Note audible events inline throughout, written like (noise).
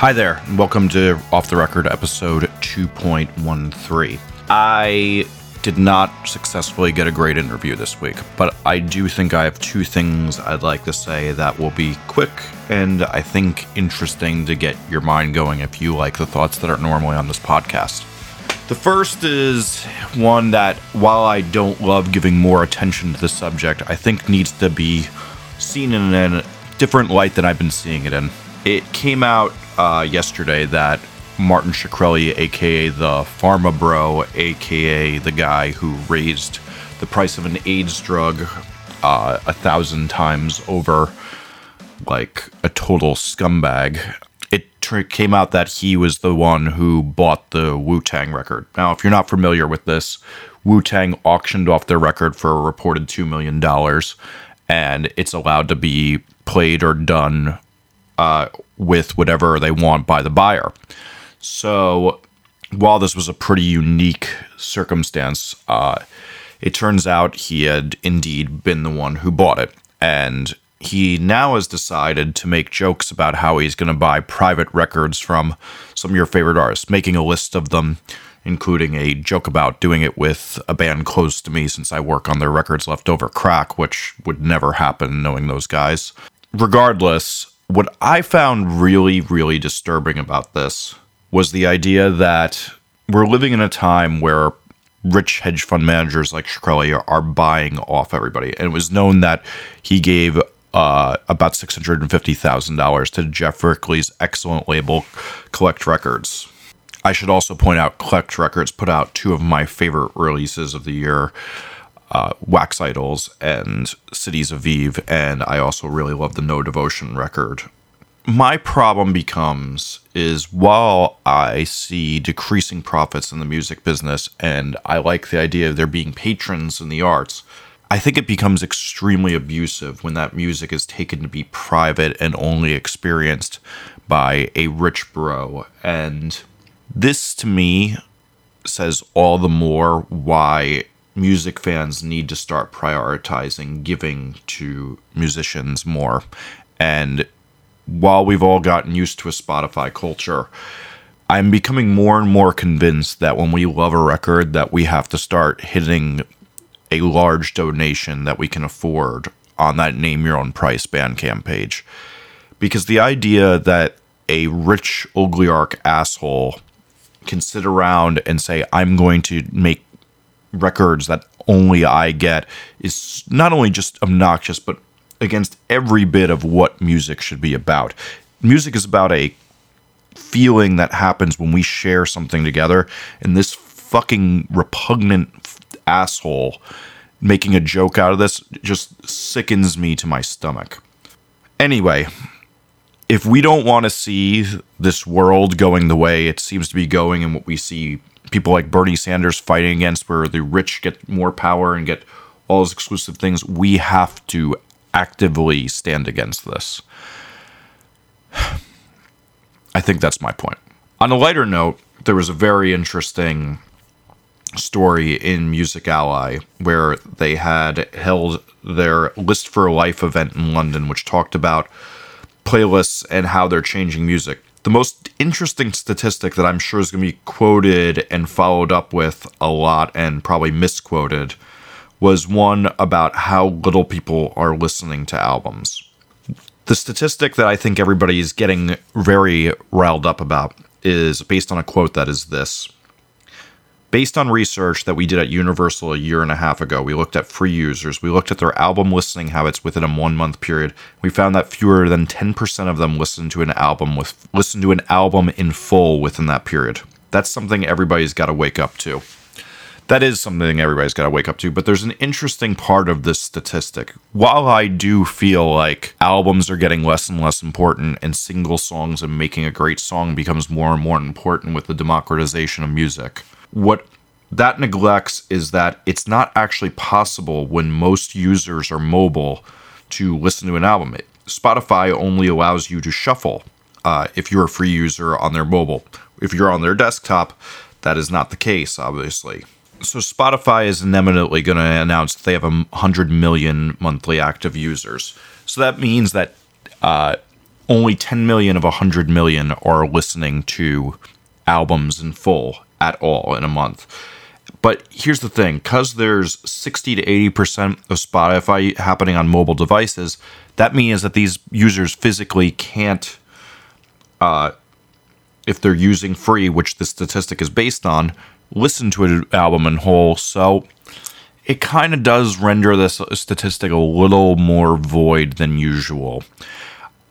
Hi there, and welcome to Off the Record episode 2.13. I did not successfully get a great interview this week, but I do think I have two things I'd like to say that will be quick and I think interesting to get your mind going if you like the thoughts that are normally on this podcast. The first is one that, while I don't love giving more attention to the subject, I think needs to be seen in a different light than I've been seeing it in. It came out uh, yesterday that Martin Shkreli, aka the Pharma Bro, aka the guy who raised the price of an AIDS drug uh, a thousand times over, like a total scumbag. It tr- came out that he was the one who bought the Wu Tang record. Now, if you're not familiar with this, Wu Tang auctioned off their record for a reported $2 million, and it's allowed to be played or done uh, with whatever they want by the buyer. So, while this was a pretty unique circumstance, uh, it turns out he had indeed been the one who bought it. And he now has decided to make jokes about how he's going to buy private records from some of your favorite artists, making a list of them, including a joke about doing it with a band close to me since I work on their records Leftover Crack, which would never happen knowing those guys. Regardless, what I found really, really disturbing about this was the idea that we're living in a time where rich hedge fund managers like Shkreli are, are buying off everybody. And it was known that he gave uh, about $650,000 to Jeff Rickly's excellent label, Collect Records. I should also point out Collect Records put out two of my favorite releases of the year uh, Wax Idols and Cities of Eve, and I also really love the No Devotion record. My problem becomes is while I see decreasing profits in the music business and I like the idea of there being patrons in the arts, I think it becomes extremely abusive when that music is taken to be private and only experienced by a rich bro. And this to me says all the more why music fans need to start prioritizing giving to musicians more. And while we've all gotten used to a Spotify culture, I'm becoming more and more convinced that when we love a record that we have to start hitting a large donation that we can afford on that name your own price Bandcamp page. Because the idea that a rich oligarch asshole can sit around and say, I'm going to make records that only I get is not only just obnoxious, but against every bit of what music should be about. Music is about a feeling that happens when we share something together, and this fucking repugnant asshole making a joke out of this just sickens me to my stomach. Anyway, if we don't want to see this world going the way it seems to be going and what we see people like Bernie Sanders fighting against, where the rich get more power and get all those exclusive things, we have to actively stand against this. (sighs) I think that's my point. On a lighter note, there was a very interesting story in Music Ally where they had held their List for Life event in London, which talked about playlists and how they're changing music. The most interesting statistic that I'm sure is going to be quoted and followed up with a lot and probably misquoted was one about how little people are listening to albums. The statistic that I think everybody is getting very riled up about is based on a quote that is this Based on research that we did at Universal a year and a half ago, we looked at free users. We looked at their album listening habits within a one month period. We found that fewer than 10% of them listened to an album with listened to an album in full within that period. That's something everybody's got to wake up to. That is something everybody's got to wake up to, but there's an interesting part of this statistic. While I do feel like albums are getting less and less important and single songs and making a great song becomes more and more important with the democratization of music, what that neglects is that it's not actually possible when most users are mobile to listen to an album. Spotify only allows you to shuffle uh, if you're a free user on their mobile. If you're on their desktop, that is not the case, obviously. So Spotify is inevitably going to announce that they have a hundred million monthly active users. So that means that uh, only 10 million of 100 million are listening to albums in full at all in a month. But here's the thing because there's 60 to 80% of Spotify happening on mobile devices, that means that these users physically can't, uh, if they're using free, which the statistic is based on, listen to an album in whole. So it kind of does render this statistic a little more void than usual.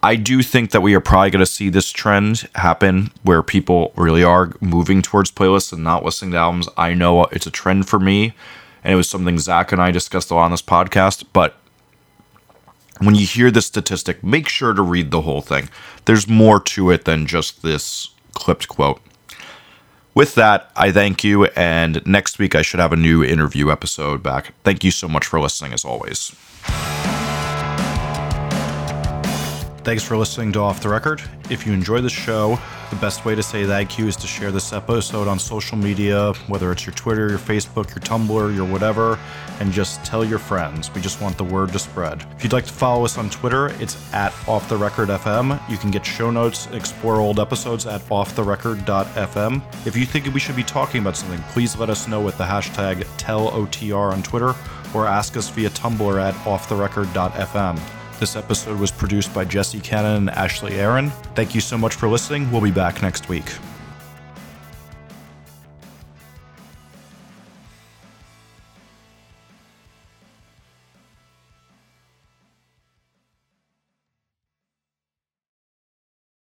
I do think that we are probably going to see this trend happen where people really are moving towards playlists and not listening to albums. I know it's a trend for me, and it was something Zach and I discussed a lot on this podcast. But when you hear this statistic, make sure to read the whole thing. There's more to it than just this clipped quote. With that, I thank you, and next week I should have a new interview episode back. Thank you so much for listening, as always. Thanks for listening to Off the Record. If you enjoy the show, the best way to say thank you is to share this episode on social media, whether it's your Twitter, your Facebook, your Tumblr, your whatever, and just tell your friends. We just want the word to spread. If you'd like to follow us on Twitter, it's at Off the Record FM. You can get show notes, explore old episodes at offtherecord.fm. If you think we should be talking about something, please let us know with the hashtag TellOTR on Twitter or ask us via Tumblr at offtherecord.fm. This episode was produced by Jesse Cannon and Ashley Aaron. Thank you so much for listening. We'll be back next week.